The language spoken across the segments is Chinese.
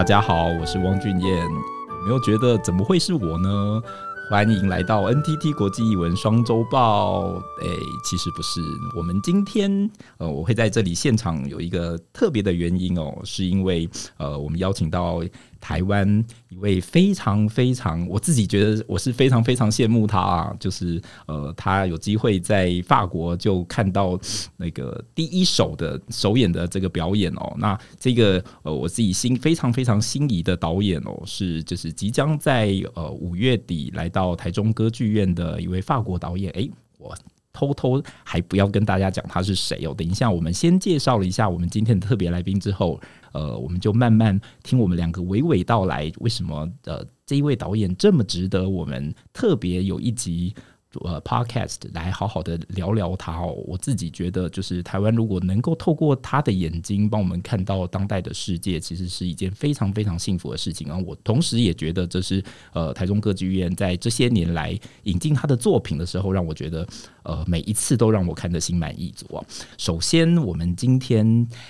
大家好，我是汪俊彦。有没有觉得怎么会是我呢？欢迎来到 NTT 国际译文双周报。哎，其实不是，我们今天呃，我会在这里现场有一个特别的原因哦，是因为呃，我们邀请到。台湾一位非常非常，我自己觉得我是非常非常羡慕他啊，就是呃，他有机会在法国就看到那个第一手的首演的这个表演哦。那这个呃，我自己心非常非常心仪的导演哦，是就是即将在呃五月底来到台中歌剧院的一位法国导演。诶，我偷偷还不要跟大家讲他是谁哦。等一下，我们先介绍了一下我们今天的特别来宾之后。呃，我们就慢慢听我们两个娓娓道来，为什么呃这一位导演这么值得我们特别有一集。呃，Podcast 来好好的聊聊他哦。我自己觉得，就是台湾如果能够透过他的眼睛帮我们看到当代的世界，其实是一件非常非常幸福的事情。然后我同时也觉得，这是呃台中歌剧院在这些年来引进他的作品的时候，让我觉得呃每一次都让我看得心满意足啊。首先，我们今天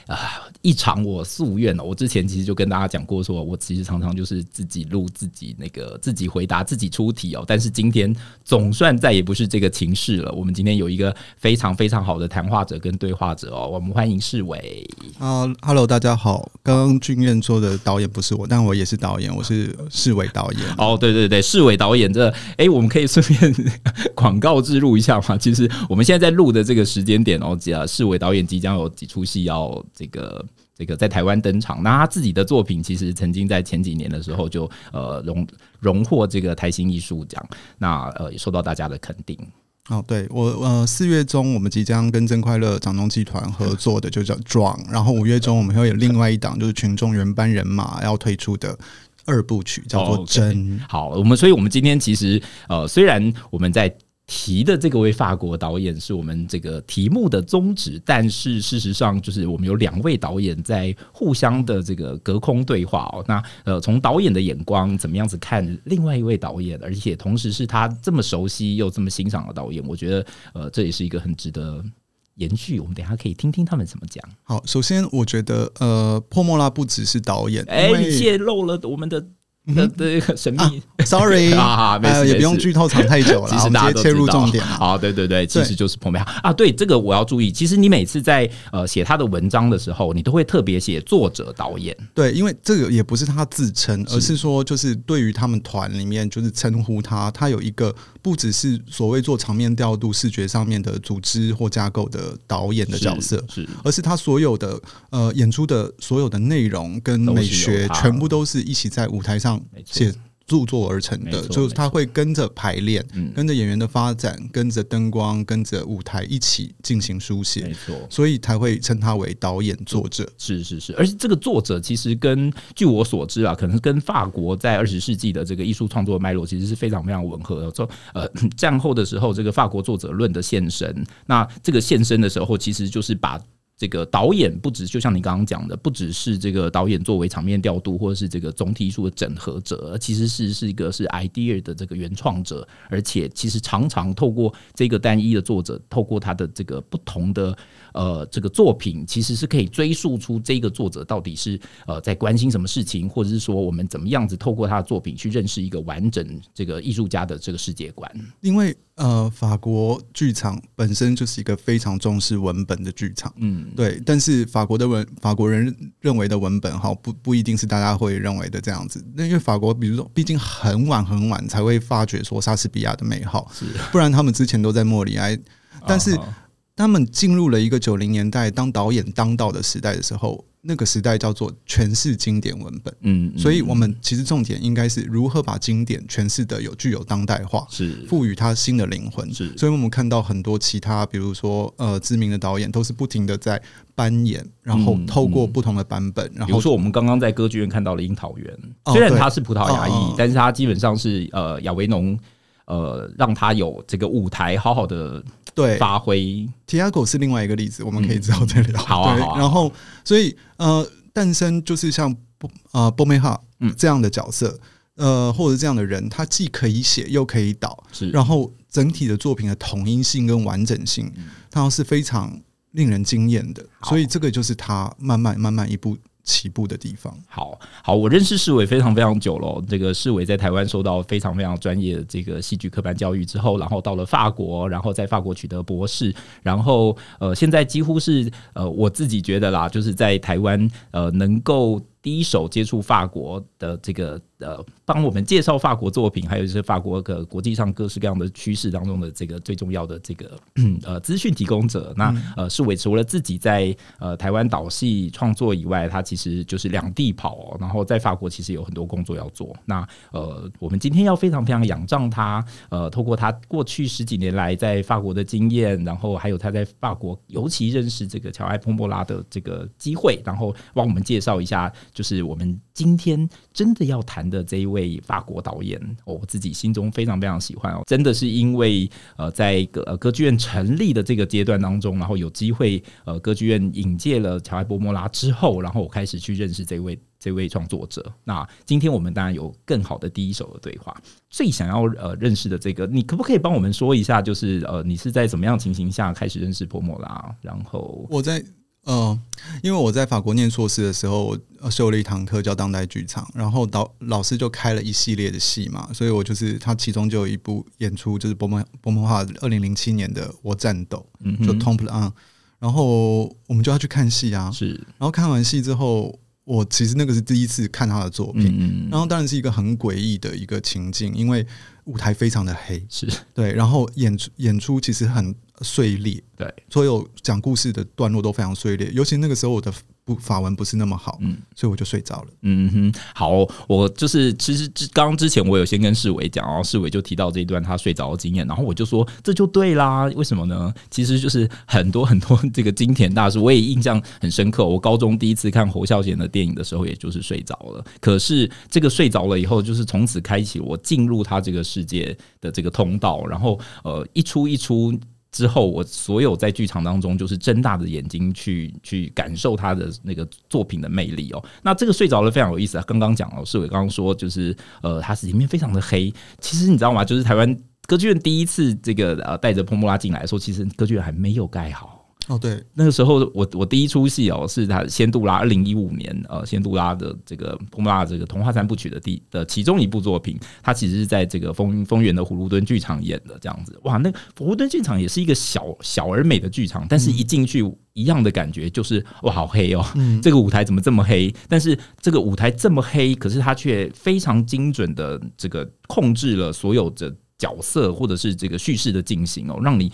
啊、呃、一场我夙愿哦，我之前其实就跟大家讲过，说我其实常常就是自己录自己那个自己回答自己出题哦，但是今天总算。再也不是这个情势了。我们今天有一个非常非常好的谈话者跟对话者哦，我们欢迎世伟。啊哈喽，大家好。刚刚俊彦说的导演不是我，但我也是导演，我是世伟导演。哦，对对对，世伟导演这，哎，我们可以顺便 广告植入一下吗？其实我们现在在录的这个时间点哦，啊，世伟导演即将有几出戏要这个。这个在台湾登场，那他自己的作品其实曾经在前几年的时候就呃荣荣获这个台新艺术奖，那呃也受到大家的肯定。哦，对我呃四月中我们即将跟真快乐掌中集团合作的就叫《壮》，然后五月中我们会有另外一档就是群众原班人马要推出的二部曲，叫做《真》。好，我们所以我们今天其实呃虽然我们在。提的这个位法国导演是我们这个题目的宗旨，但是事实上就是我们有两位导演在互相的这个隔空对话哦。那呃，从导演的眼光怎么样子看另外一位导演，而且同时是他这么熟悉又这么欣赏的导演，我觉得呃，这也是一个很值得延续。我们等一下可以听听他们怎么讲。好，首先我觉得呃，破莫拉不只是导演，哎，你泄露了我们的。的的神秘、啊、，sorry 啊，没事，也不用剧透藏太久了，其实大家都切入重点啊，对对对，其实就是彭美哈。啊，对这个我要注意。其实你每次在呃写他的文章的时候，你都会特别写作者导演，对，因为这个也不是他自称，而是。说就是对于他们团里面就是称呼他，他有一个不只是所谓做场面调度、视觉上面的组织或架构的导演的角色，是，是而是他所有的呃演出的所有的内容跟美学，全部都是一起在舞台上。写著作而成的，就是他会跟着排练，跟着演员的发展，跟着灯光，跟着舞台一起进行书写，没错，所以才会称他为导演作者。是是是，而且这个作者其实跟据我所知啊，可能跟法国在二十世纪的这个艺术创作脉络其实是非常非常吻合的。说呃，战后的时候，这个法国作者论的现身，那这个现身的时候，其实就是把。这个导演不只就像你刚刚讲的，不只是这个导演作为场面调度或者是这个总体艺术的整合者，其实是是一个是 idea 的这个原创者，而且其实常常透过这个单一的作者，透过他的这个不同的。呃，这个作品其实是可以追溯出这个作者到底是呃在关心什么事情，或者是说我们怎么样子透过他的作品去认识一个完整这个艺术家的这个世界观。因为呃，法国剧场本身就是一个非常重视文本的剧场，嗯，对。但是法国的文，法国人认为的文本哈，不不一定是大家会认为的这样子。那因为法国，比如说，毕竟很晚很晚才会发掘说莎士比亚的美好，是，不然他们之前都在莫里埃，但是。他们进入了一个九零年代当导演当道的时代的时候，那个时代叫做诠释经典文本。嗯，所以我们其实重点应该是如何把经典诠释的有具有当代化，是赋予它新的灵魂。是，所以我们看到很多其他，比如说呃知名的导演，都是不停的在扮演，然后透过不同的版本。然后比如说我们刚刚在歌剧院看到了《樱桃园》，虽然它是葡萄牙裔，但是它基本上是呃亚维农。呃，让他有这个舞台好好的对发挥。Tiago 是另外一个例子，我们可以之后再聊。好啊，好啊。然后，所以呃，诞生就是像波呃波梅哈这样的角色，呃，或者这样的人，他既可以写又可以导，是。然后整体的作品的统一性跟完整性，它是非常令人惊艳的。所以这个就是他慢慢慢慢一步。起步的地方。好好，我认识世伟非常非常久了。这个世伟在台湾受到非常非常专业的这个戏剧科班教育之后，然后到了法国，然后在法国取得博士，然后呃，现在几乎是呃，我自己觉得啦，就是在台湾呃，能够第一手接触法国的这个。呃，帮我们介绍法国作品，还有就是法国的国际上各式各样的趋势当中的这个最重要的这个呃资讯提供者。那呃，士纬除了自己在呃台湾导戏创作以外，他其实就是两地跑哦，然后在法国其实有很多工作要做。那呃，我们今天要非常非常仰仗他，呃，透过他过去十几年来在法国的经验，然后还有他在法国尤其认识这个乔埃蓬·波莫拉的这个机会，然后帮我们介绍一下，就是我们今天真的要谈的这一位法国导演，我自己心中非常非常喜欢哦，真的是因为呃，在歌呃歌剧院成立的这个阶段当中，然后有机会呃歌剧院引荐了乔埃波莫拉之后，然后我开始去认识这位这位创作者。那今天我们当然有更好的第一手的对话，最想要呃认识的这个，你可不可以帮我们说一下，就是呃你是在怎么样情形下开始认识波莫拉？然后我在。嗯、呃，因为我在法国念硕士的时候，我修了一堂课叫当代剧场，然后导老师就开了一系列的戏嘛，所以我就是他其中就有一部演出，就是波蒙波莫华二零零七年的《我战斗》，嗯，就 Tomplon，然后我们就要去看戏啊，是，然后看完戏之后，我其实那个是第一次看他的作品，嗯，然后当然是一个很诡异的一个情境，因为舞台非常的黑，是。对，然后演出演出其实很。碎裂，对，所有讲故事的段落都非常碎裂，尤其那个时候我的不法文不是那么好，嗯，所以我就睡着了。嗯哼，好，我就是其实之刚刚之前我有先跟世伟讲，然后世伟就提到这一段他睡着的经验，然后我就说这就对啦，为什么呢？其实就是很多很多这个金田大师，我也印象很深刻。我高中第一次看侯孝贤的电影的时候，也就是睡着了。可是这个睡着了以后，就是从此开启我进入他这个世界的这个通道，然后呃一出一出。之后，我所有在剧场当中就是睁大的眼睛去去感受他的那个作品的魅力哦。那这个睡着了非常有意思啊。刚刚讲了，是我刚刚说就是呃，它是里面非常的黑。其实你知道吗？就是台湾歌剧院第一次这个呃带着波莫拉进来的时候，其实歌剧院还没有盖好。哦，对，那个时候我我第一出戏哦，是他仙杜拉二零一五年呃仙杜拉的这个波莫拉这个童话三部曲的第的其中一部作品，它其实是在这个丰丰原的葫芦墩剧场演的这样子。哇，那葫芦墩剧场也是一个小小而美的剧场，但是一进去一样的感觉就是哇，好黑哦，嗯，这个舞台怎么这么黑？但是这个舞台这么黑，可是它却非常精准的这个控制了所有的角色或者是这个叙事的进行哦，让你。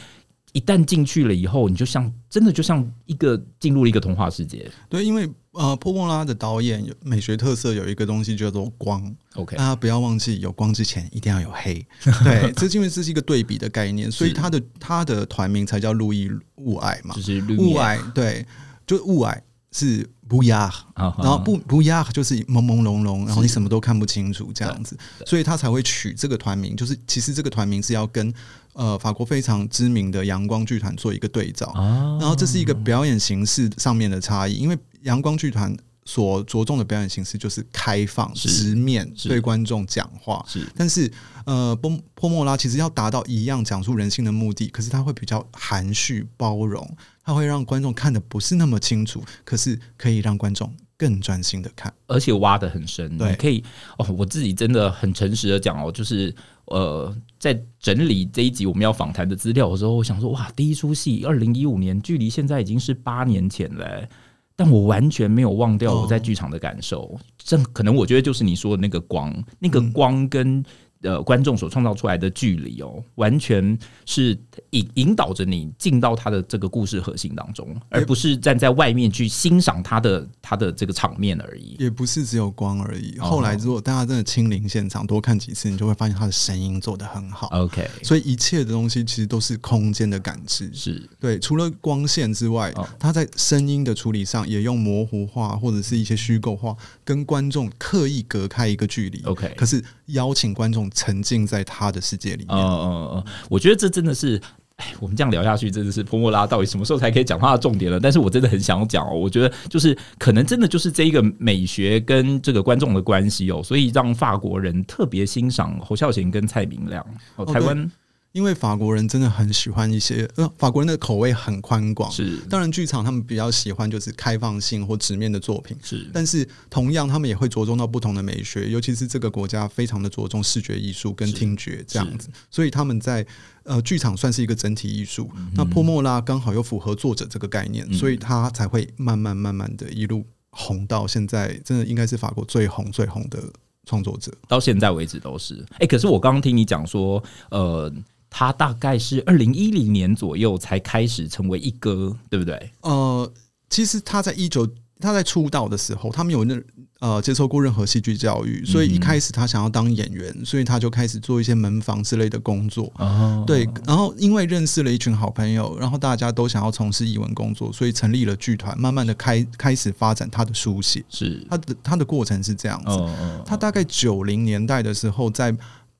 一旦进去了以后，你就像真的就像一个进入了一个童话世界。对，因为呃，波波拉的导演有美学特色，有一个东西叫做光。OK，大家不要忘记，有光之前一定要有黑。对，这因为这是一个对比的概念，所以他的他的团名才叫路易雾霭嘛，就是雾霭。对，就雾霭是。不压，然后不不压就是朦朦胧胧，然后你什么都看不清楚这样子，所以他才会取这个团名。就是其实这个团名是要跟呃法国非常知名的阳光剧团做一个对照，然后这是一个表演形式上面的差异，因为阳光剧团所着重的表演形式就是开放、直面对观众讲话，是，但是呃波波莫拉其实要达到一样讲述人性的目的，可是他会比较含蓄包容。它会让观众看的不是那么清楚，可是可以让观众更专心的看，而且挖的很深。对，可以哦。我自己真的很诚实的讲哦，就是呃，在整理这一集我们要访谈的资料的时候，我想说哇，第一出戏二零一五年，距离现在已经是八年前了，但我完全没有忘掉我在剧场的感受。这、哦、可能我觉得就是你说的那个光，那个光跟。呃，观众所创造出来的距离哦，完全是引引导着你进到他的这个故事核心当中，而不是站在外面去欣赏他的他的这个场面而已。也不是只有光而已。后来如果大家真的亲临现场多看几次，你就会发现他的声音做得很好。OK，所以一切的东西其实都是空间的感知。是对，除了光线之外，他在声音的处理上也用模糊化或者是一些虚构化，跟观众刻意隔开一个距离。OK，可是邀请观众。沉浸在他的世界里面。嗯嗯嗯，我觉得这真的是，哎，我们这样聊下去，真的是波莫拉到底什么时候才可以讲他的重点了？但是我真的很想讲哦，我觉得就是可能真的就是这一个美学跟这个观众的关系哦，所以让法国人特别欣赏侯孝贤跟蔡明亮。哦，台湾。因为法国人真的很喜欢一些，呃，法国人的口味很宽广。是，当然剧场他们比较喜欢就是开放性或直面的作品。是，但是同样他们也会着重到不同的美学，尤其是这个国家非常的着重视觉艺术跟听觉这样子，所以他们在呃剧场算是一个整体艺术。嗯、那泼墨拉刚好又符合作者这个概念，嗯、所以他才会慢慢慢慢的一路红到现在，真的应该是法国最红最红的。创作者到现在为止都是哎、欸，可是我刚刚听你讲说，呃，他大概是二零一零年左右才开始成为一哥，对不对？呃，其实他在一九他在出道的时候，他没有那。呃，接受过任何戏剧教育，所以一开始他想要当演员，所以他就开始做一些门房之类的工作。哦，对，然后因为认识了一群好朋友，然后大家都想要从事艺文工作，所以成立了剧团，慢慢的开开始发展他的书写。是他的他的过程是这样子。哦，他大概九零年代的时候在。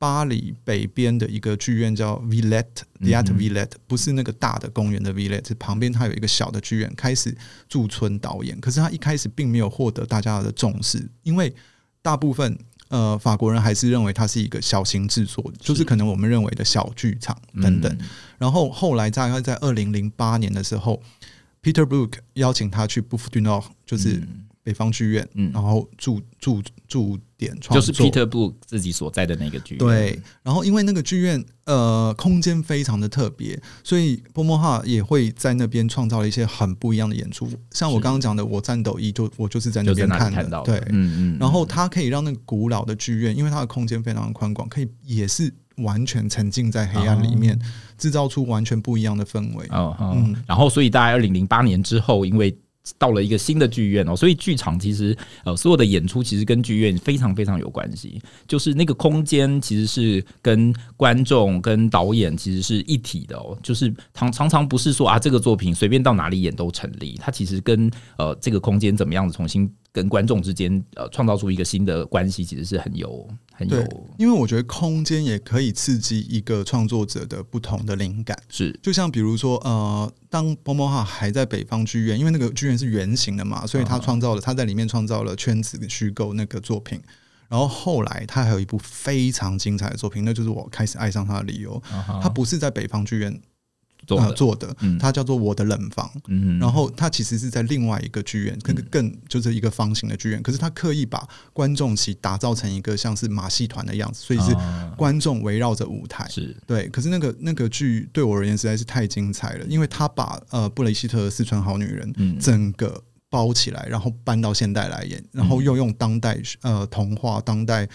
巴黎北边的一个剧院叫 Villette，Theatre Villette，不是那个大的公园的 Villette，旁边它有一个小的剧院，开始驻村导演。可是他一开始并没有获得大家的重视，因为大部分呃法国人还是认为它是一个小型制作，就是可能我们认为的小剧场等等。然后后来大概在二零零八年的时候，Peter Brook 邀请他去 Bouffe du Nord，就是。北方剧院，嗯，然后驻驻驻点创作，就是 Peter Brook 自己所在的那个剧院。对，然后因为那个剧院，呃，空间非常的特别，所以泼墨拉也会在那边创造了一些很不一样的演出。像我刚刚讲的，我战斗一就我就是在那边看的，看对，嗯嗯。然后它可以让那个古老的剧院，因为它的空间非常的宽广，可以也是完全沉浸在黑暗里面，制造出完全不一样的氛围。哦，嗯。然后，所以大概二零零八年之后，因为到了一个新的剧院哦，所以剧场其实呃所有的演出其实跟剧院非常非常有关系，就是那个空间其实是跟观众跟导演其实是一体的哦，就是常常常不是说啊这个作品随便到哪里演都成立，它其实跟呃这个空间怎么样子重新。跟观众之间，呃，创造出一个新的关系，其实是很有很有。因为我觉得空间也可以刺激一个创作者的不同的灵感。是，就像比如说，呃，当波波哈还在北方剧院，因为那个剧院是圆形的嘛，所以他创造了他在里面创造了圈子虚构那个作品。然后后来他还有一部非常精彩的作品，那就是我开始爱上他的理由。他不是在北方剧院。做的，做的，它叫做我的冷房，嗯，然后它其实是在另外一个剧院，更更就是一个方形的剧院，可是它刻意把观众席打造成一个像是马戏团的样子，所以是观众围绕着舞台，是。对。可是那个那个剧对我而言实在是太精彩了，因为他把呃布雷希特的《四川好女人》整个包起来，然后搬到现代来演，然后又用当代呃童话当代。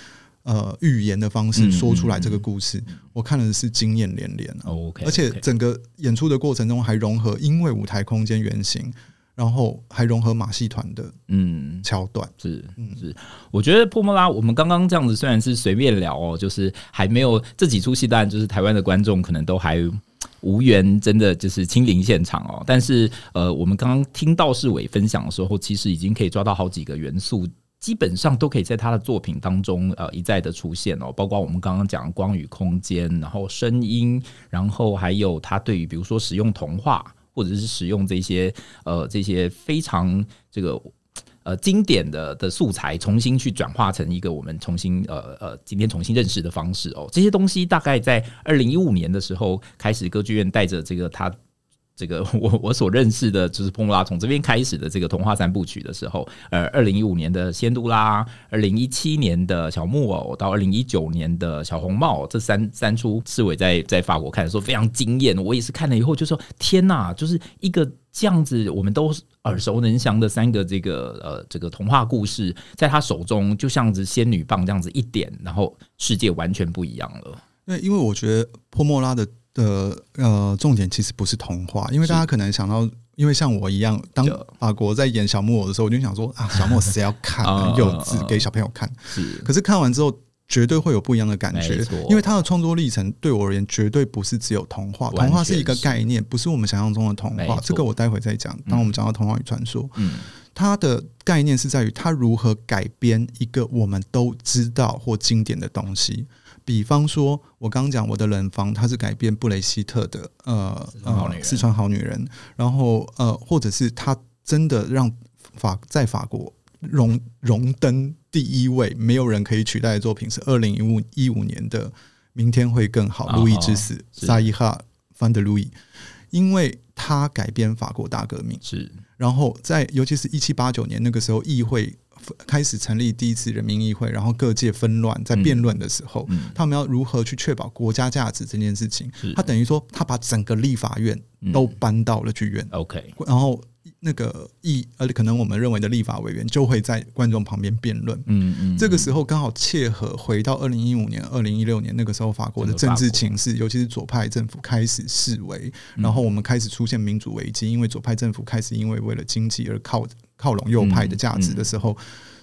呃，预言的方式说出来这个故事，我看的是惊艳连连。OK，而且整个演出的过程中还融合，因为舞台空间原型，然后还融合马戏团的嗯桥段。是，是。我觉得破莫拉，我们刚刚这样子虽然是随便聊哦，就是还没有这几出戏，当然就是台湾的观众可能都还无缘真的就是亲临现场哦。但是呃，我们刚刚听到市委分享的时候，其实已经可以抓到好几个元素。基本上都可以在他的作品当中，呃，一再的出现哦。包括我们刚刚讲光与空间，然后声音，然后还有他对于比如说使用童话，或者是使用这些呃这些非常这个呃经典的的素材，重新去转化成一个我们重新呃呃今天重新认识的方式哦。这些东西大概在二零一五年的时候开始，歌剧院带着这个他。这个我 我所认识的就是泼墨拉从这边开始的这个童话三部曲的时候，呃，二零一五年的仙都拉，二零一七年的小木偶，到二零一九年的小红帽，这三三出刺猬在在法国看的时候非常惊艳，我也是看了以后就说天哪，就是一个这样子我们都耳熟能详的三个这个呃这个童话故事，在他手中就像是仙女棒这样子一点，然后世界完全不一样了。那因为我觉得泼墨拉的。的呃，重点其实不是童话，因为大家可能想到，因为像我一样，当法国在演小木偶的时候，我就想说啊，小木偶谁要看？很幼稚，给小朋友看。是，可是看完之后，绝对会有不一样的感觉，因为他的创作历程对我而言，绝对不是只有童话。童话是一个概念，不是我们想象中的童话。这个我待会再讲。当我们讲到童话与传说，嗯，它的概念是在于它如何改编一个我们都知道或经典的东西。比方说，我刚刚讲我的冷房，它是改编布雷希特的，呃呃，四川好女人。然后呃，或者是他真的让法在法国荣荣登第一位，没有人可以取代的作品是二零一五一五年的明天会更好。路易之死，萨伊哈·范德路易，因为他改编法国大革命是，然后在尤其是一七八九年那个时候，议会开始成立第一次人民议会，然后各界纷乱，在辩论的时候，嗯嗯、他们要如何去确保国家价值这件事情？他等于说，他把整个立法院都搬到了剧院。OK，然后。那个议，而且可能我们认为的立法委员就会在观众旁边辩论。嗯嗯，这个时候刚好切合回到二零一五年、二零一六年那个时候法国的政治情势，尤其是左派政府开始示威，然后我们开始出现民主危机，因为左派政府开始因为为了经济而靠靠拢右派的价值的时候，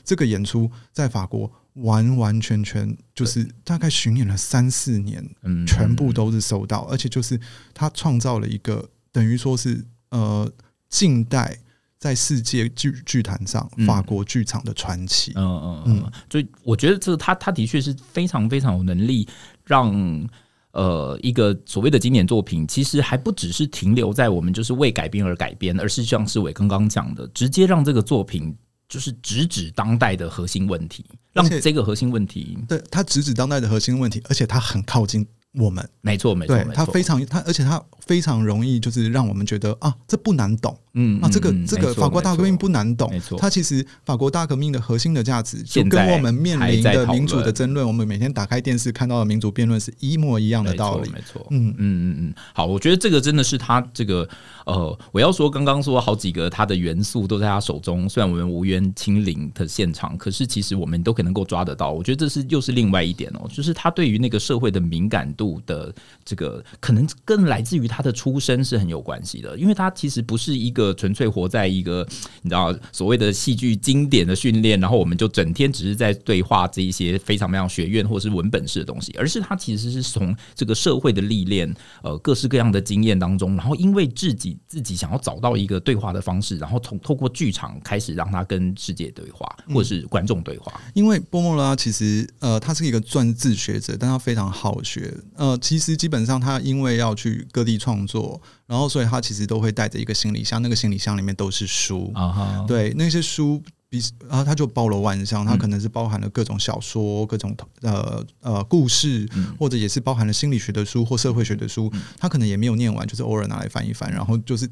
这个演出在法国完完全全就是大概巡演了三四年，全部都是收到，而且就是他创造了一个等于说是呃。近代在世界剧剧坛上，法国剧场的传奇。嗯嗯嗯，所以我觉得这个他他的确是非常非常有能力，让呃一个所谓的经典作品，其实还不只是停留在我们就是为改编而改编，而是像是伟刚刚讲的，直接让这个作品就是直指当代的核心问题，让这个核心问题，对他直指当代的核心问题，而且他很靠近我们。没错没错，对他非常他，而且他。非常容易，就是让我们觉得啊，这不难懂，嗯，啊，这个这个法国大革命不难懂，没错，它其实法国大革命的核心的价值，就跟我们面临的民主的争论，我们每天打开电视看到的民主辩论是一模一样的道理，没错，嗯。嗯嗯嗯，好，我觉得这个真的是他这个呃，我要说刚刚说好几个他的元素都在他手中，虽然我们无缘亲临的现场，可是其实我们都可能够抓得到，我觉得这是又是另外一点哦，就是他对于那个社会的敏感度的这个，可能更来自于他。他的出身是很有关系的，因为他其实不是一个纯粹活在一个你知道所谓的戏剧经典的训练，然后我们就整天只是在对话这一些非常非常学院或是文本式的东西，而是他其实是从这个社会的历练，呃，各式各样的经验当中，然后因为自己自己想要找到一个对话的方式，然后从透过剧场开始让他跟世界对话，或是观众对话。因为波莫拉其实呃，他是一个专制学者，但他非常好学。呃，其实基本上他因为要去各地。传作，然后所以他其实都会带着一个行李箱，那个行李箱里面都是书，uh huh. 对，那些书比然后他就包罗万象，他可能是包含了各种小说、各种呃呃故事，或者也是包含了心理学的书或社会学的书，他可能也没有念完，就是偶尔拿来翻一翻，然后就是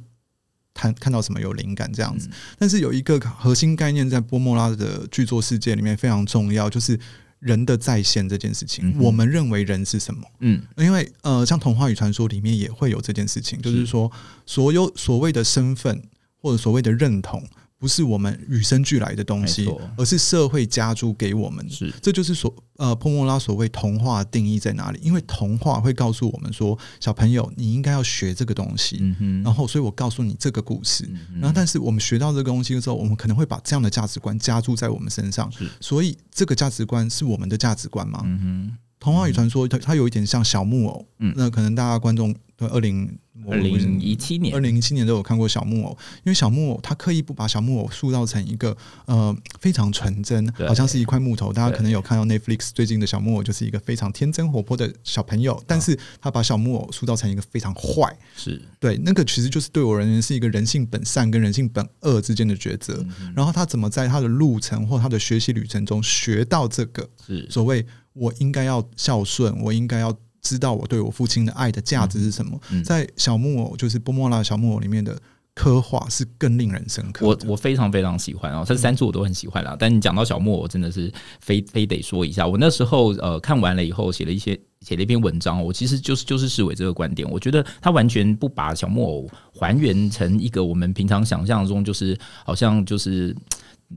看看到什么有灵感这样子。但是有一个核心概念在波莫拉的剧作世界里面非常重要，就是。人的在线这件事情，嗯、我们认为人是什么？嗯，因为呃，像童话与传说里面也会有这件事情，是就是说，所有所谓的身份或者所谓的认同。不是我们与生俱来的东西，而是社会加诸给我们。是，这就是所呃，波莫拉所谓童话定义在哪里？因为童话会告诉我们说，小朋友你应该要学这个东西。嗯。然后，所以我告诉你这个故事。嗯。然后，但是我们学到这个东西的时候，我们可能会把这样的价值观加注在我们身上。是。所以，这个价值观是我们的价值观吗？嗯哼。童话与传说，它它有一点像小木偶。嗯。那可能大家观众对二零。二零一七年，二零一七年都有看过小木偶，因为小木偶他刻意不把小木偶塑造成一个呃非常纯真，好像是一块木头。大家可能有看到 Netflix 最近的小木偶，就是一个非常天真活泼的小朋友，但是他把小木偶塑造成一个非常坏，是对那个其实就是对我而言是一个人性本善跟人性本恶之间的抉择。嗯、然后他怎么在他的路程或他的学习旅程中学到这个是所谓我应该要孝顺，我应该要。知道我对我父亲的爱的价值是什么？嗯嗯、在小木偶，就是波莫拉小木偶里面的刻画是更令人深刻。我我非常非常喜欢啊，这三处我都很喜欢啦。嗯、但你讲到小木偶，我真的是非非得说一下。我那时候呃看完了以后，写了一些写了一篇文章。我其实就是就是视为这个观点，我觉得他完全不把小木偶还原成一个我们平常想象中就是好像就是。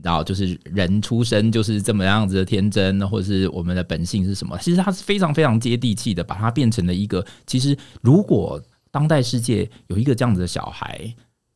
然后就是人出生就是这么样子的天真，或者是我们的本性是什么？其实它是非常非常接地气的，把它变成了一个。其实如果当代世界有一个这样子的小孩，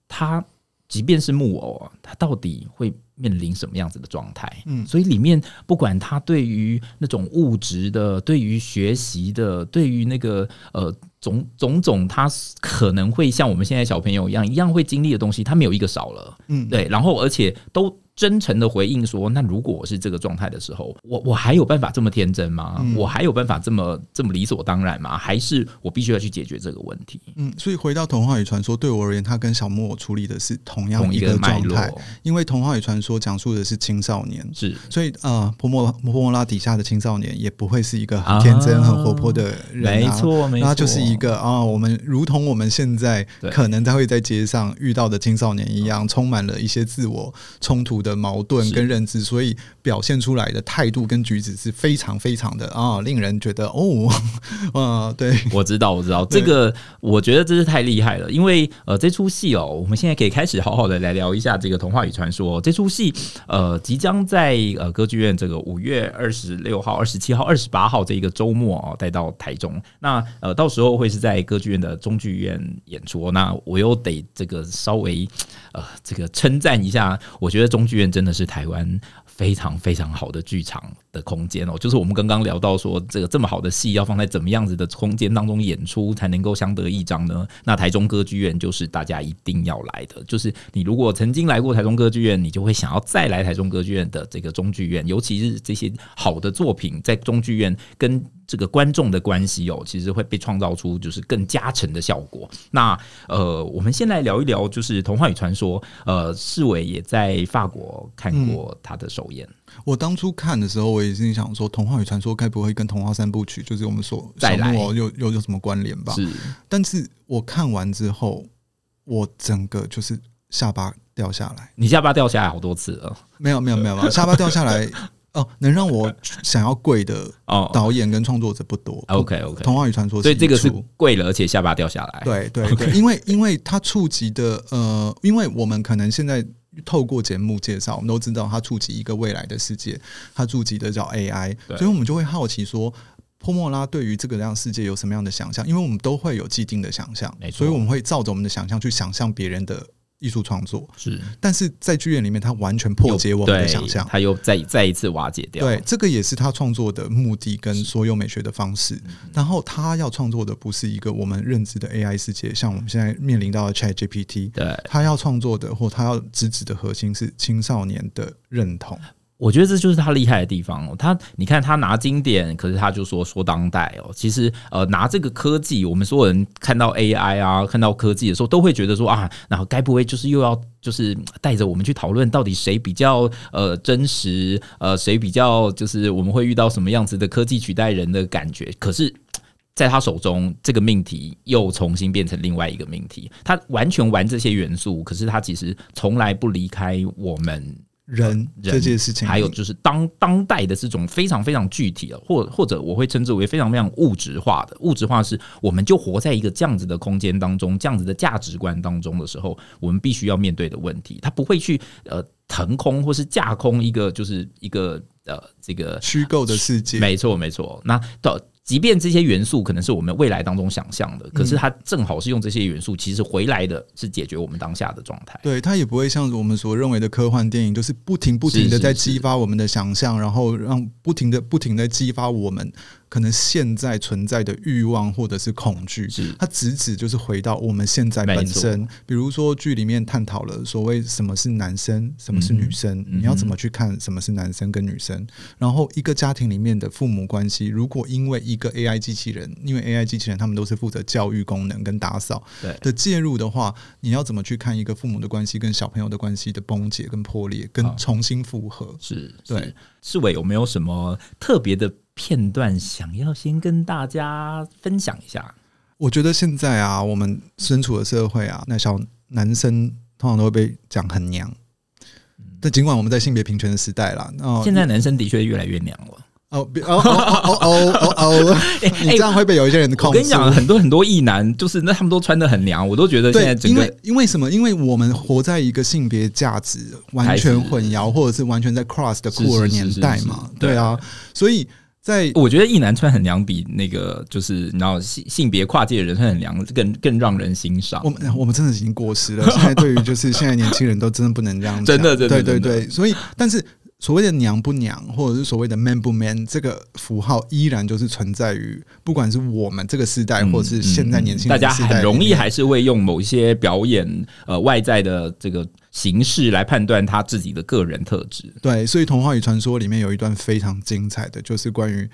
他即便是木偶，他到底会面临什么样子的状态？嗯，所以里面不管他对于那种物质的、对于学习的、对于那个呃种种种，他可能会像我们现在小朋友一样一样会经历的东西，他没有一个少了。嗯，对，然后而且都。真诚的回应说：“那如果我是这个状态的时候，我我还有办法这么天真吗？嗯、我还有办法这么这么理所当然吗？还是我必须要去解决这个问题？”嗯，所以回到童话与传说，对我而言，他跟小木偶处理的是同样一个状态。因为童话与传说说讲述的是青少年，是，所以呃，婆莫婆莫拉底下的青少年也不会是一个很天真、啊、很活泼的人、啊，没错，没错，他就是一个啊，我们如同我们现在可能他会在街上遇到的青少年一样，充满了一些自我冲突的矛盾跟认知，所以表现出来的态度跟举止是非常非常的啊，令人觉得哦，啊，对，我知道，我知道，这个我觉得真是太厉害了，因为呃，这出戏哦，我们现在可以开始好好的来聊一下这个童话与传说这出戏，呃，即将在呃歌剧院这个五月二十六号、二十七号、二十八号这一个周末哦，带到台中。那呃，到时候会会是在歌剧院的中剧院演出。那我又得这个稍微呃，这个称赞一下，我觉得中剧院真的是台湾。非常非常好的剧场的空间哦，就是我们刚刚聊到说，这个这么好的戏要放在怎么样子的空间当中演出才能够相得益彰呢？那台中歌剧院就是大家一定要来的，就是你如果曾经来过台中歌剧院，你就会想要再来台中歌剧院的这个中剧院，尤其是这些好的作品在中剧院跟。这个观众的关系哦，其实会被创造出就是更加成的效果。那呃，我们先来聊一聊，就是《童话与传说》。呃，世伟也在法国看过他的首演。嗯。我当初看的时候，我也是想说，《童话与传说》该不会跟《童话三部曲》就是我们所再来有有有什么关联吧？是。但是我看完之后，我整个就是下巴掉下来。你下巴掉下来好多次了？没有，没有，没有，没有，下巴掉下来。哦，能让我想要跪的导演跟创作者不多。OK OK，童话与传说，所以这个是跪了，而且下巴掉下来。对对对，因为因为它触及的呃，因为我们可能现在透过节目介绍，我们都知道它触及一个未来的世界，它触及的叫 AI，所以我们就会好奇说，泼莫拉对于这个样世界有什么样的想象？因为我们都会有既定的想象，所以我们会照着我们的想象去想象别人的。艺术创作是，但是在剧院里面，他完全破解我们的想象，他又再再一次瓦解掉。对，这个也是他创作的目的跟所有美学的方式。然后他要创作的不是一个我们认知的 AI 世界，像我们现在面临到的 ChatGPT。对，他要创作的或他要直指的核心是青少年的认同。我觉得这就是他厉害的地方哦。他，你看他拿经典，可是他就说说当代哦。其实，呃，拿这个科技，我们所有人看到 AI 啊，看到科技的时候，都会觉得说啊，然后该不会就是又要就是带着我们去讨论到底谁比较呃真实，呃，谁比较就是我们会遇到什么样子的科技取代人的感觉？可是，在他手中，这个命题又重新变成另外一个命题。他完全玩这些元素，可是他其实从来不离开我们。人这件事情，还有就是当当代的这种非常非常具体的，或或者我会称之为非常非常物质化的。物质化是，我们就活在一个这样子的空间当中，这样子的价值观当中的时候，我们必须要面对的问题。它不会去呃腾空或是架空一个，就是一个呃这个虚构的世界。没错，没错。那到。即便这些元素可能是我们未来当中想象的，可是它正好是用这些元素，其实回来的是解决我们当下的状态。对，它也不会像我们所认为的科幻电影，就是不停不停的在激发我们的想象，然后让不停的不停的激发我们。可能现在存在的欲望或者是恐惧，是它直指就是回到我们现在本身。比如说剧里面探讨了所谓什么是男生，什么是女生，嗯、你要怎么去看什么是男生跟女生？嗯、然后一个家庭里面的父母关系，如果因为一个 AI 机器人，因为 AI 机器人他们都是负责教育功能跟打扫的介入的话，你要怎么去看一个父母的关系跟小朋友的关系的崩解跟破裂跟重新复合？是对，志伟有没有什么特别的？片段想要先跟大家分享一下。我觉得现在啊，我们身处的社会啊，那小男生通常都会被讲很娘。但尽管我们在性别平权的时代了，哦，现在男生的确越来越娘了。哦哦哦哦哦哦！你这样会被有一些人控制。我跟你讲，很多很多异男，就是那他们都穿的很娘，我都觉得现在整个因为因为什么？因为我们活在一个性别价值完全混淆，或者是完全在 cross 的酷儿年代嘛？对啊，所以。在我觉得异男穿很娘比那个就是你知道性性别跨界的人穿很娘更更让人欣赏。我们 我们真的已经过时了。现在对于就是现在年轻人都真的不能这样子。真的，真的，对对对。所以，但是所谓的娘不娘，或者是所谓的 man 不 man，这个符号依然就是存在于不管是我们这个时代，或者是现在年轻人，大家很容易还是会用某一些表演呃外在的这个。形式来判断他自己的个人特质。对，所以《童话与传说》里面有一段非常精彩的，就是关于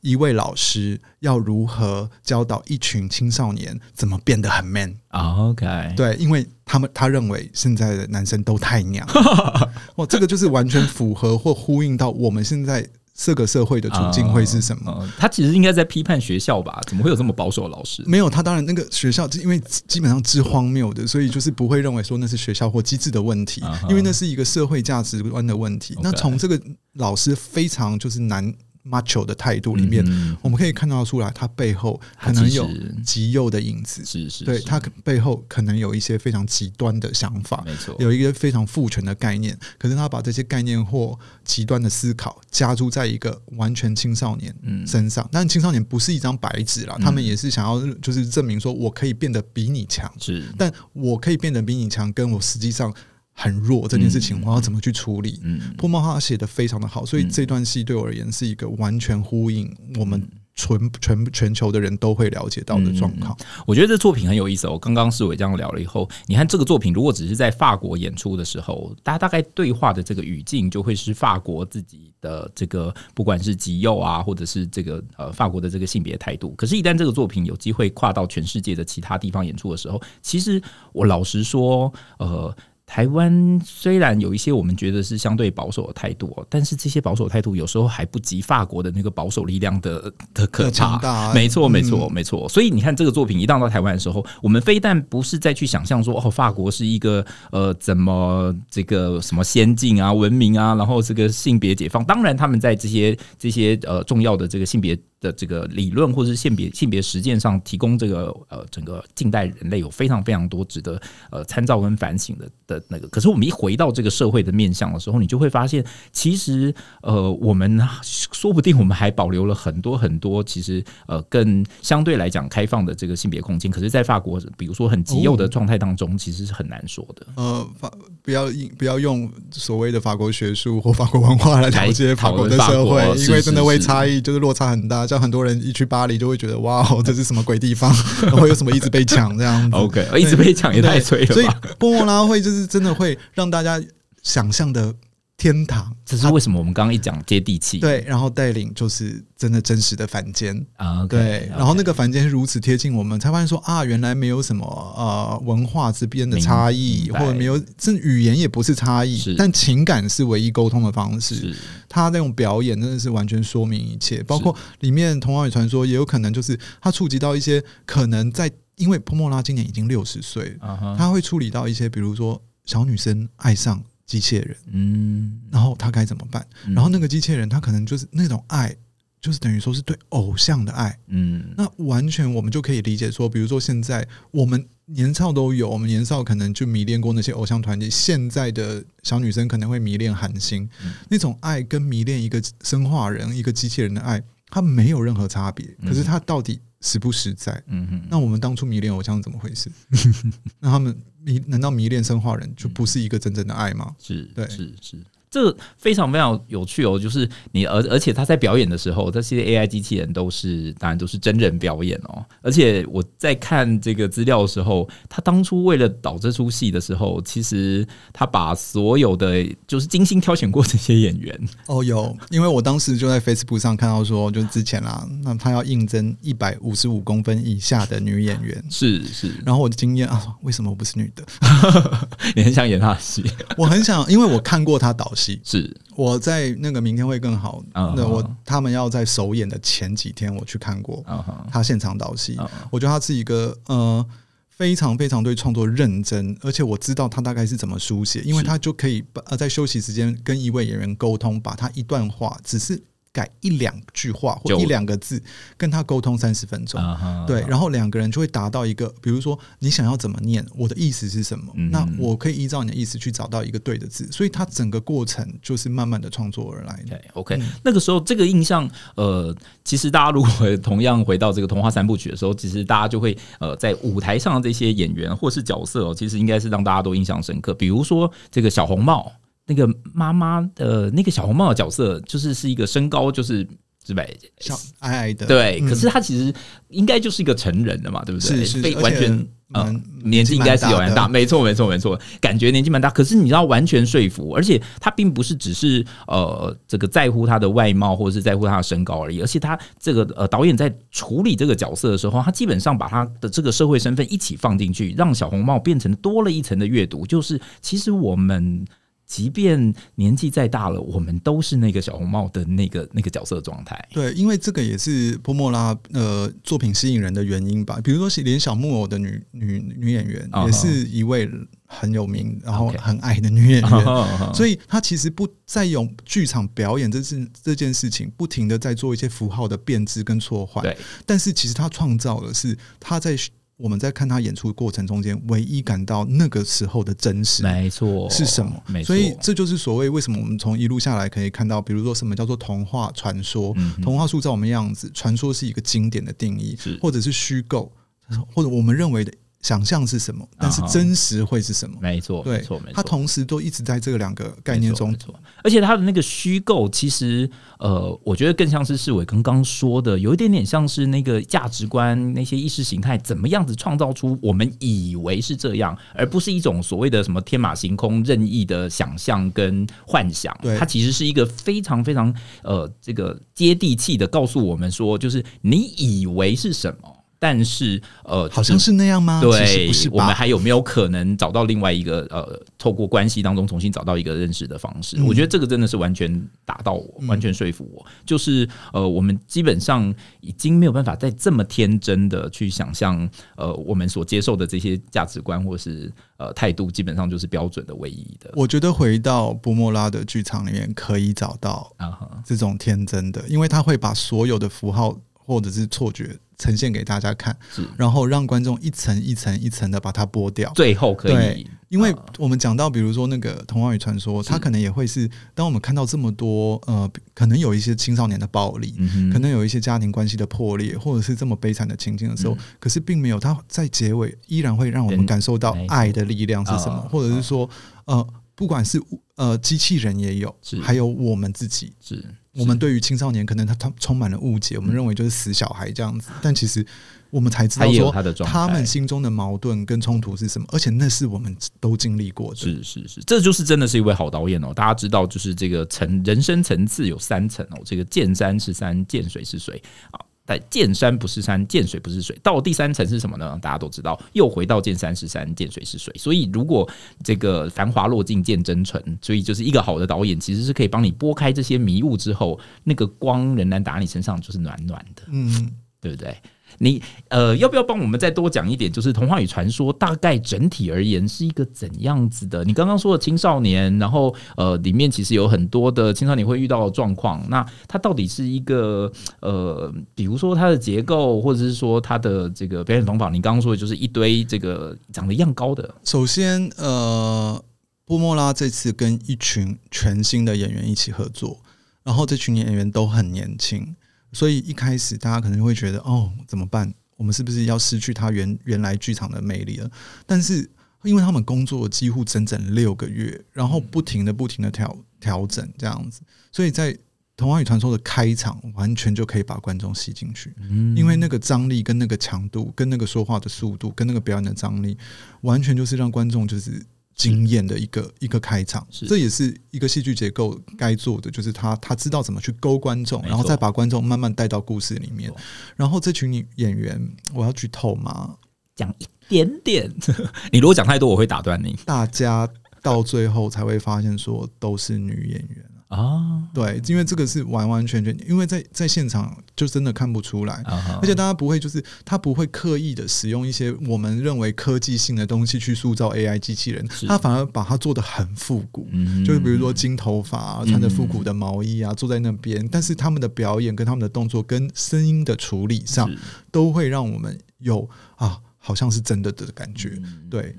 一位老师要如何教导一群青少年怎么变得很 man。OK，对，因为他们他认为现在的男生都太娘，哇，这个就是完全符合或呼应到我们现在。这个社会的处境会是什么？他其实应该在批判学校吧？怎么会有这么保守的老师？没有，他当然那个学校，因为基本上之荒谬的，所以就是不会认为说那是学校或机制的问题，因为那是一个社会价值观的问题。那从这个老师非常就是难。Macho 的态度里面，嗯、我们可以看到出来，他背后可能有极右的影子，是是，对他背后可能有一些非常极端的想法，没错，有一个非常父权的概念。可是他把这些概念或极端的思考加注在一个完全青少年身上，嗯、但青少年不是一张白纸啦，他们也是想要就是证明说我可以变得比你强，是，但我可以变得比你强，跟我实际上。很弱这件事情，我要怎么去处理？嗯，破梦他写的非常的好，所以这段戏对我而言是一个完全呼应我们全全全球的人都会了解到的状况。我觉得这作品很有意思哦。刚刚世纬这样聊了以后，你看这个作品如果只是在法国演出的时候，大家大概对话的这个语境就会是法国自己的这个，不管是极右啊，或者是这个呃法国的这个性别态度。可是，一旦这个作品有机会跨到全世界的其他地方演出的时候，其实我老实说，呃。台湾虽然有一些我们觉得是相对保守的态度，但是这些保守态度有时候还不及法国的那个保守力量的的可怕。没错，没错，没错。所以你看，这个作品一到到台湾的时候，我们非但不是再去想象说哦，法国是一个呃怎么这个什么先进啊、文明啊，然后这个性别解放。当然，他们在这些这些呃重要的这个性别。的这个理论或者是性别性别实践上提供这个呃整个近代人类有非常非常多值得呃参照跟反省的的那个，可是我们一回到这个社会的面向的时候，你就会发现，其实呃我们说不定我们还保留了很多很多其实呃更相对来讲开放的这个性别空间，可是，在法国比如说很极右的状态当中，其实是很难说的。呃，法不要不要用所谓的法国学术或法国文化来了解法国的社会，因为真的会差异就是落差很大。像很多人一去巴黎就会觉得哇哦，这是什么鬼地方？然后有什么一直被抢这样子？OK，一直被抢也太催了。所以波莫拉会就是真的会让大家想象的天堂。这是为什么？我们刚刚一讲接地气，对，然后带领就是真的真实的凡间啊，对，然后那个凡间是如此贴近我们，才发现说啊，原来没有什么呃文化之边的差异，或者没有，这语言也不是差异，但情感是唯一沟通的方式。他那种表演真的是完全说明一切，包括里面童话与传说也有可能就是他触及到一些可能在，因为波莫拉今年已经六十岁，他会处理到一些，比如说小女生爱上。机器人，嗯，然后他该怎么办？然后那个机器人，他可能就是那种爱，就是等于说是对偶像的爱，嗯，那完全我们就可以理解说，比如说现在我们年少都有，我们年少可能就迷恋过那些偶像团体，现在的小女生可能会迷恋韩星，那种爱跟迷恋一个生化人、一个机器人的爱，它没有任何差别。可是它到底实不实在？嗯哼，那我们当初迷恋偶像怎么回事？那他们。迷？难道迷恋生化人就不是一个真正的爱吗？是，对，是是。这个非常非常有趣哦，就是你而而且他在表演的时候，这些 AI 机器人都是当然都是真人表演哦。而且我在看这个资料的时候，他当初为了导这出戏的时候，其实他把所有的就是精心挑选过这些演员哦，有，因为我当时就在 Facebook 上看到说，就是之前啦，那他要应征一百五十五公分以下的女演员，是是。然后我的经验啊，为什么我不是女的？你很想演他的戏？我很想，因为我看过他导。是我在那个明天会更好。那我他们要在首演的前几天，我去看过他现场导戏。我觉得他是一个呃非常非常对创作认真，而且我知道他大概是怎么书写，因为他就可以呃在休息时间跟一位演员沟通，把他一段话只是。改一两句话或一两个字，跟他沟通三十分钟，对，然后两个人就会达到一个，比如说你想要怎么念，我的意思是什么，那我可以依照你的意思去找到一个对的字，所以他整个过程就是慢慢的创作而来的。OK，那个时候这个印象，呃，其实大家如果同样回到这个童话三部曲的时候，其实大家就会呃在舞台上的这些演员或是角色，其实应该是让大家都印象深刻，比如说这个小红帽。那个妈妈的那个小红帽的角色，就是是一个身高就是是吧，小矮矮的，对。可是他其实应该就是一个成人的嘛，对不对？是是，完全嗯，年纪应该是有点大，没错，没错，没错，感觉年纪蛮大。可是你知道，完全说服，而且他并不是只是呃这个在乎他的外貌，或者是在乎他的身高而已，而且他这个呃导演在处理这个角色的时候，他基本上把他的这个社会身份一起放进去，让小红帽变成多了一层的阅读，就是其实我们。即便年纪再大了，我们都是那个小红帽的那个那个角色状态。对，因为这个也是波莫拉呃作品吸引人的原因吧。比如说，连小木偶的女女女演员也是一位很有名，然后很爱的女演员。所以，她其实不在用剧场表演这是这件事情，不停的在做一些符号的变质跟错换。对，但是其实她创造的是她在。我们在看他演出的过程中间，唯一感到那个时候的真实，没错，是什么？没错，所以这就是所谓为什么我们从一路下来可以看到，比如说什么叫做童话传说，童话塑造我们样子，传说是一个经典的定义，或者是虚构，或者我们认为的。想象是什么？但是真实会是什么？没错，没错，没错。它同时都一直在这两个概念中，而且它的那个虚构，其实呃，我觉得更像是世伟刚刚说的，有一点点像是那个价值观、那些意识形态，怎么样子创造出我们以为是这样，而不是一种所谓的什么天马行空、任意的想象跟幻想。它其实是一个非常非常呃，这个接地气的告诉我们说，就是你以为是什么。但是，呃，好像是那样吗？对，我们还有没有可能找到另外一个呃，透过关系当中重新找到一个认识的方式？嗯、我觉得这个真的是完全打到我，完全说服我。嗯、就是呃，我们基本上已经没有办法再这么天真的去想象，呃，我们所接受的这些价值观或是呃态度，基本上就是标准的唯一的。我觉得回到波莫拉的剧场里面可以找到啊这种天真的，因为他会把所有的符号或者是错觉。呈现给大家看，然后让观众一层一层一层的把它剥掉，最后可以。对，因为我们讲到，比如说那个《童话与传说》，它可能也会是，当我们看到这么多呃，可能有一些青少年的暴力，可能有一些家庭关系的破裂，或者是这么悲惨的情境的时候，可是并没有，它在结尾依然会让我们感受到爱的力量是什么，或者是说，呃，不管是呃机器人也有，还有我们自己。是。我们对于青少年，可能他他充满了误解，我们认为就是死小孩这样子，但其实我们才知道说，他们心中的矛盾跟冲突是什么，而且那是我们都经历过的。是是是，这就是真的是一位好导演哦。大家知道，就是这个层人生层次有三层哦，这个见山是山，见水是水啊。在见山不是山，见水不是水，到第三层是什么呢？大家都知道，又回到见山是山，见水是水。所以，如果这个繁华落尽见真纯，所以就是一个好的导演，其实是可以帮你拨开这些迷雾之后，那个光仍然打你身上，就是暖暖的，嗯，对不对？你呃，要不要帮我们再多讲一点？就是《童话与传说》大概整体而言是一个怎样子的？你刚刚说的青少年，然后呃，里面其实有很多的青少年会遇到的状况。那它到底是一个呃，比如说它的结构，或者是说它的这个表演方法？你刚刚说的就是一堆这个长得一样高的。首先，呃，波莫拉这次跟一群全新的演员一起合作，然后这群演员都很年轻。所以一开始大家可能会觉得哦，怎么办？我们是不是要失去他原原来剧场的魅力了？但是因为他们工作几乎整整六个月，然后不停的不停的调调整这样子，所以在《童话与传说》的开场完全就可以把观众吸进去，因为那个张力跟那个强度，跟那个说话的速度，跟那个表演的张力，完全就是让观众就是。惊艳的一个一个开场，这也是一个戏剧结构该做的，就是他他知道怎么去勾观众，然后再把观众慢慢带到故事里面。然后这群演员，我要剧透吗？讲一点点，你如果讲太多，我会打断你。大家到最后才会发现，说都是女演员。啊，对，因为这个是完完全全，因为在在现场就真的看不出来，而且大家不会就是他不会刻意的使用一些我们认为科技性的东西去塑造 AI 机器人，他反而把它做的很复古，就是比如说金头发，穿着复古的毛衣啊，坐在那边，但是他们的表演跟他们的动作跟声音的处理上，都会让我们有啊，好像是真的的感觉，对。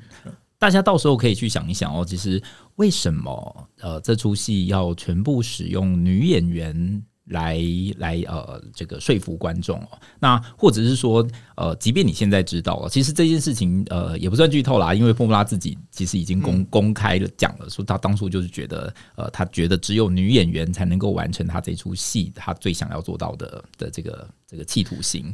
大家到时候可以去想一想哦，其实为什么呃这出戏要全部使用女演员来来呃这个说服观众哦？那或者是说呃，即便你现在知道了，其实这件事情呃也不算剧透啦，因为波布拉自己其实已经公公开了讲了，说他当初就是觉得呃他觉得只有女演员才能够完成他这出戏他最想要做到的的这个这个企图心。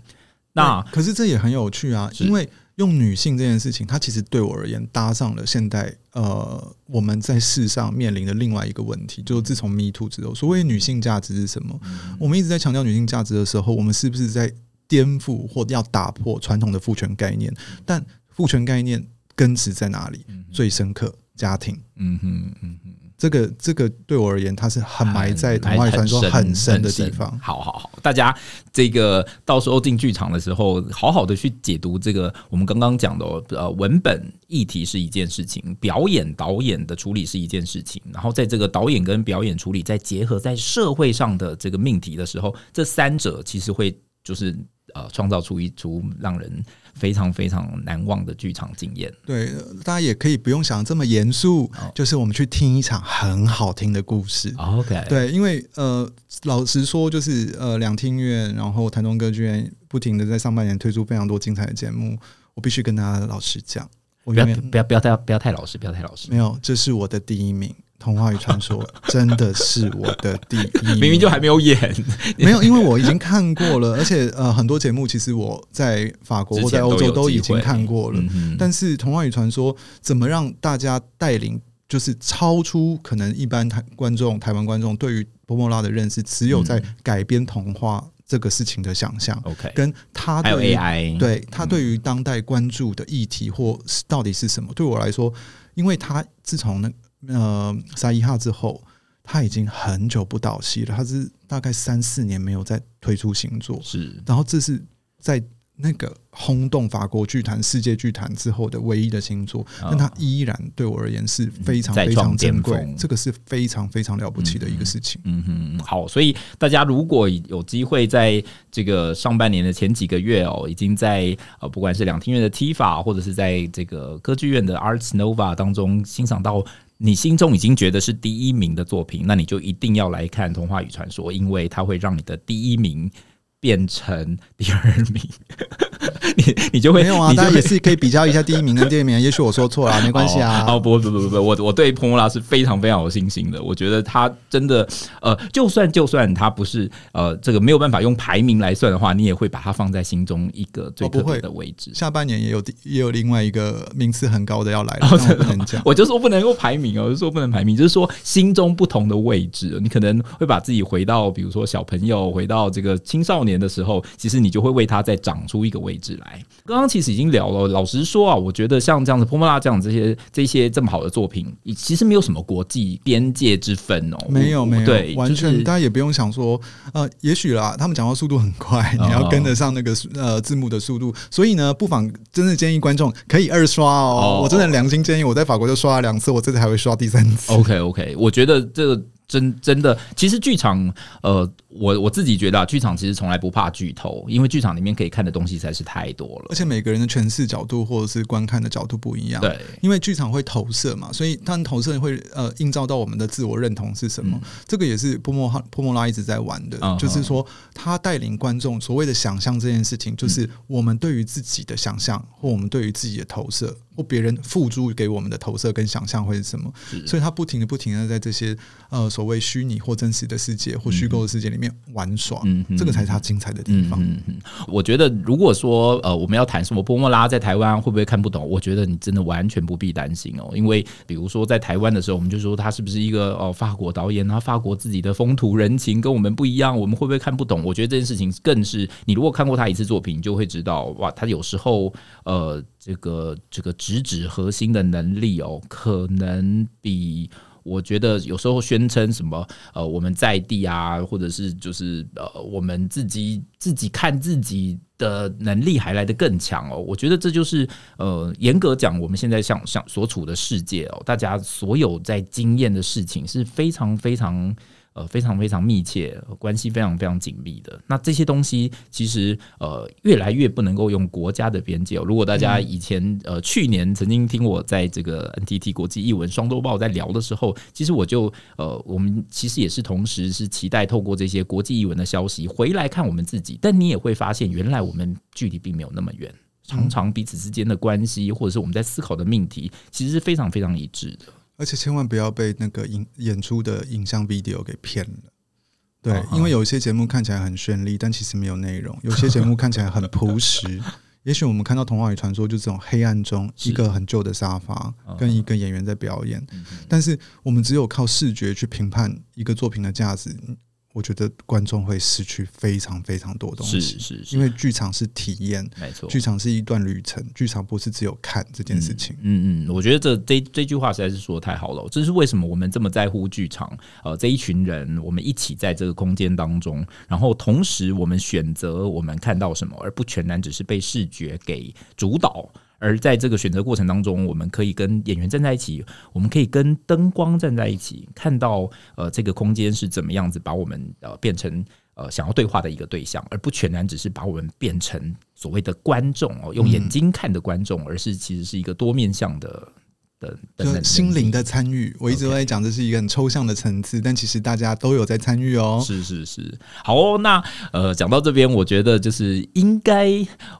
那可是这也很有趣啊，因为用女性这件事情，它其实对我而言搭上了现代呃我们在世上面临的另外一个问题，就是自从 Me Too 之后，所谓女性价值是什么？嗯、我们一直在强调女性价值的时候，我们是不是在颠覆或要打破传统的父权概念？但父权概念根植在哪里？最深刻，家庭。嗯哼，嗯哼。这个这个对我而言，它是很埋在童话传说很深的地方。好好好，大家这个到时候进剧场的时候，好好的去解读这个我们刚刚讲的呃文本议题是一件事情，表演导演的处理是一件事情，然后在这个导演跟表演处理再结合在社会上的这个命题的时候，这三者其实会就是呃创造出一出让人。非常非常难忘的剧场经验。对，大家也可以不用想这么严肃，就是我们去听一场很好听的故事。OK，对，因为呃，老实说，就是呃，两厅院，然后台东歌剧院不停的在上半年推出非常多精彩的节目。我必须跟大家老实讲，我不要不要不要太不要太老实，不要太老实。没有，这是我的第一名。童话与传说 真的是我的第一名，明明就还没有演，没有，因为我已经看过了，而且呃，很多节目其实我在法国或在欧洲都已经看过了。但是童话与传说怎么让大家带领，就是超出可能一般台观众、台湾观众对于波莫拉的认识，只有在改编童话这个事情的想象。OK，跟他对于 AI，对他对于当代关注的议题或到底是什么？对我来说，因为他自从那。呃，沙伊哈之后，他已经很久不导戏了。他是大概三四年没有再推出新作，是。然后这是在那个轰动法国剧坛、世界剧坛之后的唯一的新作，但他依然对我而言是非常非常珍贵。这个是非常非常了不起的一个事情。嗯哼，好，所以大家如果有机会在这个上半年的前几个月哦，已经在呃，不管是两厅院的 TIFA，或者是在这个歌剧院的 Arts Nova 当中欣赏到。你心中已经觉得是第一名的作品，那你就一定要来看《童话与传说》，因为它会让你的第一名变成第二名。你你就会没有啊？大家也是可以比较一下第一名跟第二名。也许我说错了，没关系啊。哦，不不不不不，我我对彭博拉是非常非常有信心的。我觉得他真的呃，就算就算他不是呃，这个没有办法用排名来算的话，你也会把他放在心中一个最特别的位置。下半年也有也有另外一个名次很高的要来了，我不能讲。我就说不能够排名哦，我就说不能排名，就是说心中不同的位置，你可能会把自己回到比如说小朋友，回到这个青少年的时候，其实你就会为它再长出一个位置来。刚刚其实已经聊了，老实说啊，我觉得像这样子波莫拉这样这些这些这么好的作品，其实没有什么国际边界之分哦，没有没有，对，完全大家也不用想说，呃，也许啦，他们讲话速度很快，你要跟得上那个 呃字幕的速度，所以呢，不妨真的建议观众可以二刷哦，我真的良心建议，我在法国就刷了两次，我这次还会刷第三次。OK OK，我觉得这个。真真的，其实剧场，呃，我我自己觉得啊，剧场其实从来不怕剧透，因为剧场里面可以看的东西实在是太多了，而且每个人的诠释角度或者是观看的角度不一样。对，因为剧场会投射嘛，所以它投射会呃映照到我们的自我认同是什么。嗯、这个也是波莫哈波莫拉一直在玩的，嗯、就是说他带领观众所谓的想象这件事情，就是我们对于自己的想象或我们对于自己的投射。或别人付诸给我们的投射跟想象会是什么？所以他不停的、不停的在这些呃所谓虚拟或真实的世界或虚构的世界里面玩耍，嗯这个才是他精彩的地方。嗯我觉得，如果说呃我们要谈什么波莫拉在台湾会不会看不懂？我觉得你真的完全不必担心哦，因为比如说在台湾的时候，我们就说他是不是一个哦法国导演，他法国自己的风土人情跟我们不一样，我们会不会看不懂？我觉得这件事情更是你如果看过他一次作品，你就会知道哇，他有时候呃。这个这个直指核心的能力哦，可能比我觉得有时候宣称什么呃我们在地啊，或者是就是呃我们自己自己看自己的能力还来得更强哦。我觉得这就是呃严格讲，我们现在想想所处的世界哦，大家所有在经验的事情是非常非常。呃，非常非常密切，关系非常非常紧密的。那这些东西其实呃，越来越不能够用国家的边界。如果大家以前呃去年曾经听我在这个 NTT 国际译文双周报在聊的时候，其实我就呃，我们其实也是同时是期待透过这些国际译文的消息回来看我们自己。但你也会发现，原来我们距离并没有那么远，常常彼此之间的关系，或者是我们在思考的命题，其实是非常非常一致的。而且千万不要被那个影演出的影像 video 给骗了，对，因为有一些节目看起来很绚丽，但其实没有内容；有些节目看起来很朴实。也许我们看到《童话与传说》就这种黑暗中一个很旧的沙发跟一个演员在表演，但是我们只有靠视觉去评判一个作品的价值。我觉得观众会失去非常非常多东西，是是是，因为剧场是体验，没错，剧场是一段旅程，剧场不是只有看这件事情。嗯嗯，我觉得这这这句话实在是说得太好了，这是为什么我们这么在乎剧场？呃，这一群人，我们一起在这个空间当中，然后同时我们选择我们看到什么，而不全然只是被视觉给主导。而在这个选择过程当中，我们可以跟演员站在一起，我们可以跟灯光站在一起，看到呃这个空间是怎么样子，把我们呃变成呃想要对话的一个对象，而不全然只是把我们变成所谓的观众哦，用眼睛看的观众，而是其实是一个多面向的。的心灵的参与，我一直都在讲，这是一个很抽象的层次，但其实大家都有在参与哦。是是是，好哦。那呃，讲到这边，我觉得就是应该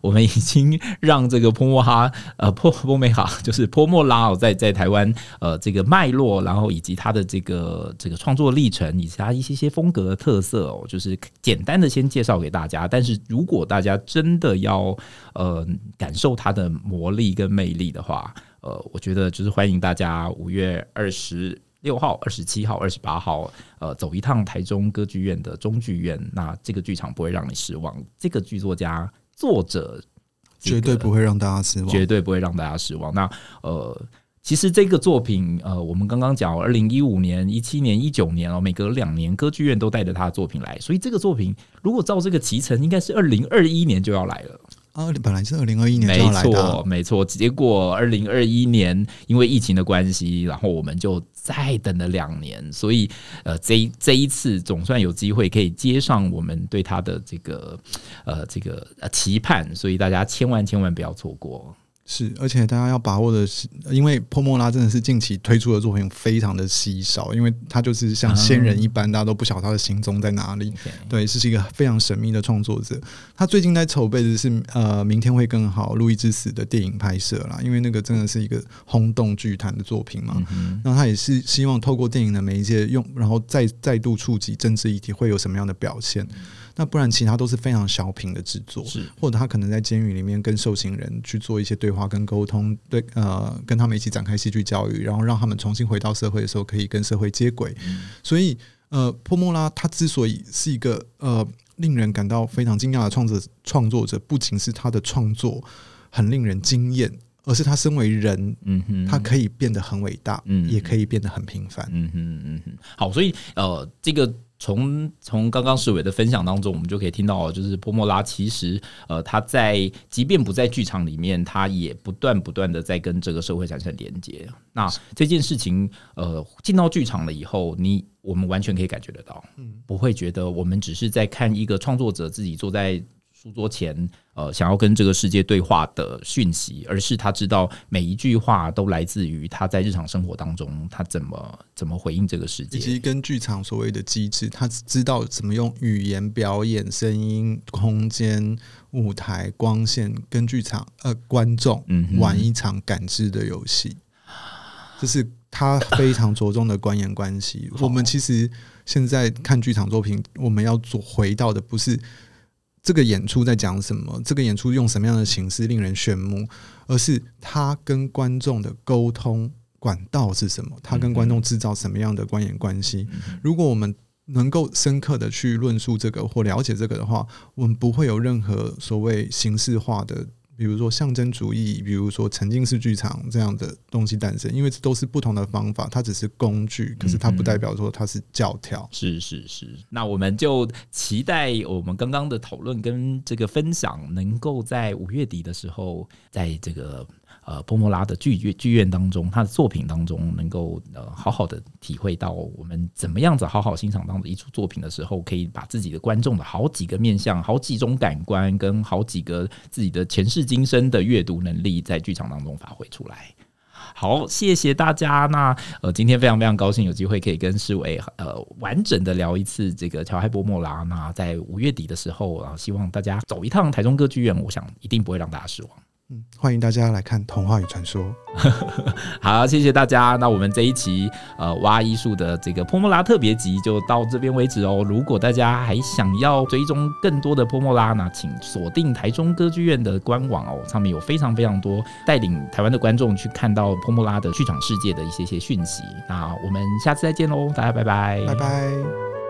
我们已经让这个泼墨哈呃泼泼美哈，就是泼墨拉哦，在在台湾呃这个脉络，然后以及他的这个这个创作历程，以及他一些些风格的特色哦，就是简单的先介绍给大家。但是如果大家真的要呃感受他的魔力跟魅力的话，呃，我觉得就是欢迎大家五月二十六号、二十七号、二十八号，呃，走一趟台中歌剧院的中剧院。那这个剧场不会让你失望，这个剧作家、作者绝对不会让大家失望，绝对不会让大家失望。那呃，其实这个作品，呃，我们刚刚讲，二零一五年、一七年、一九年哦，每隔两年歌剧院都带着他的作品来，所以这个作品如果照这个期程，应该是二零二一年就要来了。啊，本来是二零二一年没错，没错。结果二零二一年因为疫情的关系，然后我们就再等了两年。所以，呃，这这一次总算有机会可以接上我们对他的这个呃这个呃期盼，所以大家千万千万不要错过。是，而且大家要把握的是，因为波莫拉真的是近期推出的作品非常的稀少，因为他就是像仙人一般，大家都不晓得他的行踪在哪里。对，这是一个非常神秘的创作者。他最近在筹备的是呃，明天会更好，《路易之死》的电影拍摄啦，因为那个真的是一个轰动剧坛的作品嘛。那他也是希望透过电影的媒介用，然后再再度触及政治议题，会有什么样的表现？那不然，其他都是非常小品的制作，是或者他可能在监狱里面跟受刑人去做一些对话跟沟通，对呃，跟他们一起展开戏剧教育，然后让他们重新回到社会的时候可以跟社会接轨。嗯、所以，呃，波莫拉他之所以是一个呃令人感到非常惊讶的创作创作者，不仅是他的创作很令人惊艳，而是他身为人，嗯哼，他可以变得很伟大，嗯，也可以变得很平凡，嗯哼嗯哼。好，所以呃，这个。从从刚刚世伟的分享当中，我们就可以听到，就是波莫拉其实呃，他在即便不在剧场里面，他也不断不断的在跟这个社会产生连接。那这件事情呃，进到剧场了以后，你我们完全可以感觉得到，不会觉得我们只是在看一个创作者自己坐在。书桌前，呃，想要跟这个世界对话的讯息，而是他知道每一句话都来自于他在日常生活当中，他怎么怎么回应这个世界，以及跟剧场所谓的机制，他知道怎么用语言表演、声音、空间、舞台、光线跟剧场呃观众玩一场感知的游戏，这是他非常着重的观演关系。我们其实现在看剧场作品，我们要做回到的不是。这个演出在讲什么？这个演出用什么样的形式令人炫目？而是他跟观众的沟通管道是什么？他跟观众制造什么样的观演关系？如果我们能够深刻的去论述这个或了解这个的话，我们不会有任何所谓形式化的。比如说象征主义，比如说沉浸式剧场这样的东西诞生，因为这都是不同的方法，它只是工具，可是它不代表说它是教条。嗯、是是是，那我们就期待我们刚刚的讨论跟这个分享，能够在五月底的时候，在这个。呃，波莫拉的剧院剧院当中，他的作品当中，能够呃好好的体会到我们怎么样子好好欣赏当的一出作品的时候，可以把自己的观众的好几个面向、好几种感官跟好几个自己的前世今生的阅读能力，在剧场当中发挥出来。好，谢谢大家。那呃，今天非常非常高兴有机会可以跟世纬呃完整的聊一次这个乔海波莫拉。那在五月底的时候啊，希望大家走一趟台中歌剧院，我想一定不会让大家失望。嗯，欢迎大家来看《童话与传说》。好，谢谢大家。那我们这一期呃挖艺术的这个泼墨拉特别集就到这边为止哦。如果大家还想要追踪更多的泼墨拉，那请锁定台中歌剧院的官网哦，上面有非常非常多带领台湾的观众去看到泼墨拉的剧场世界的一些些讯息。那我们下次再见喽，大家拜拜，拜拜。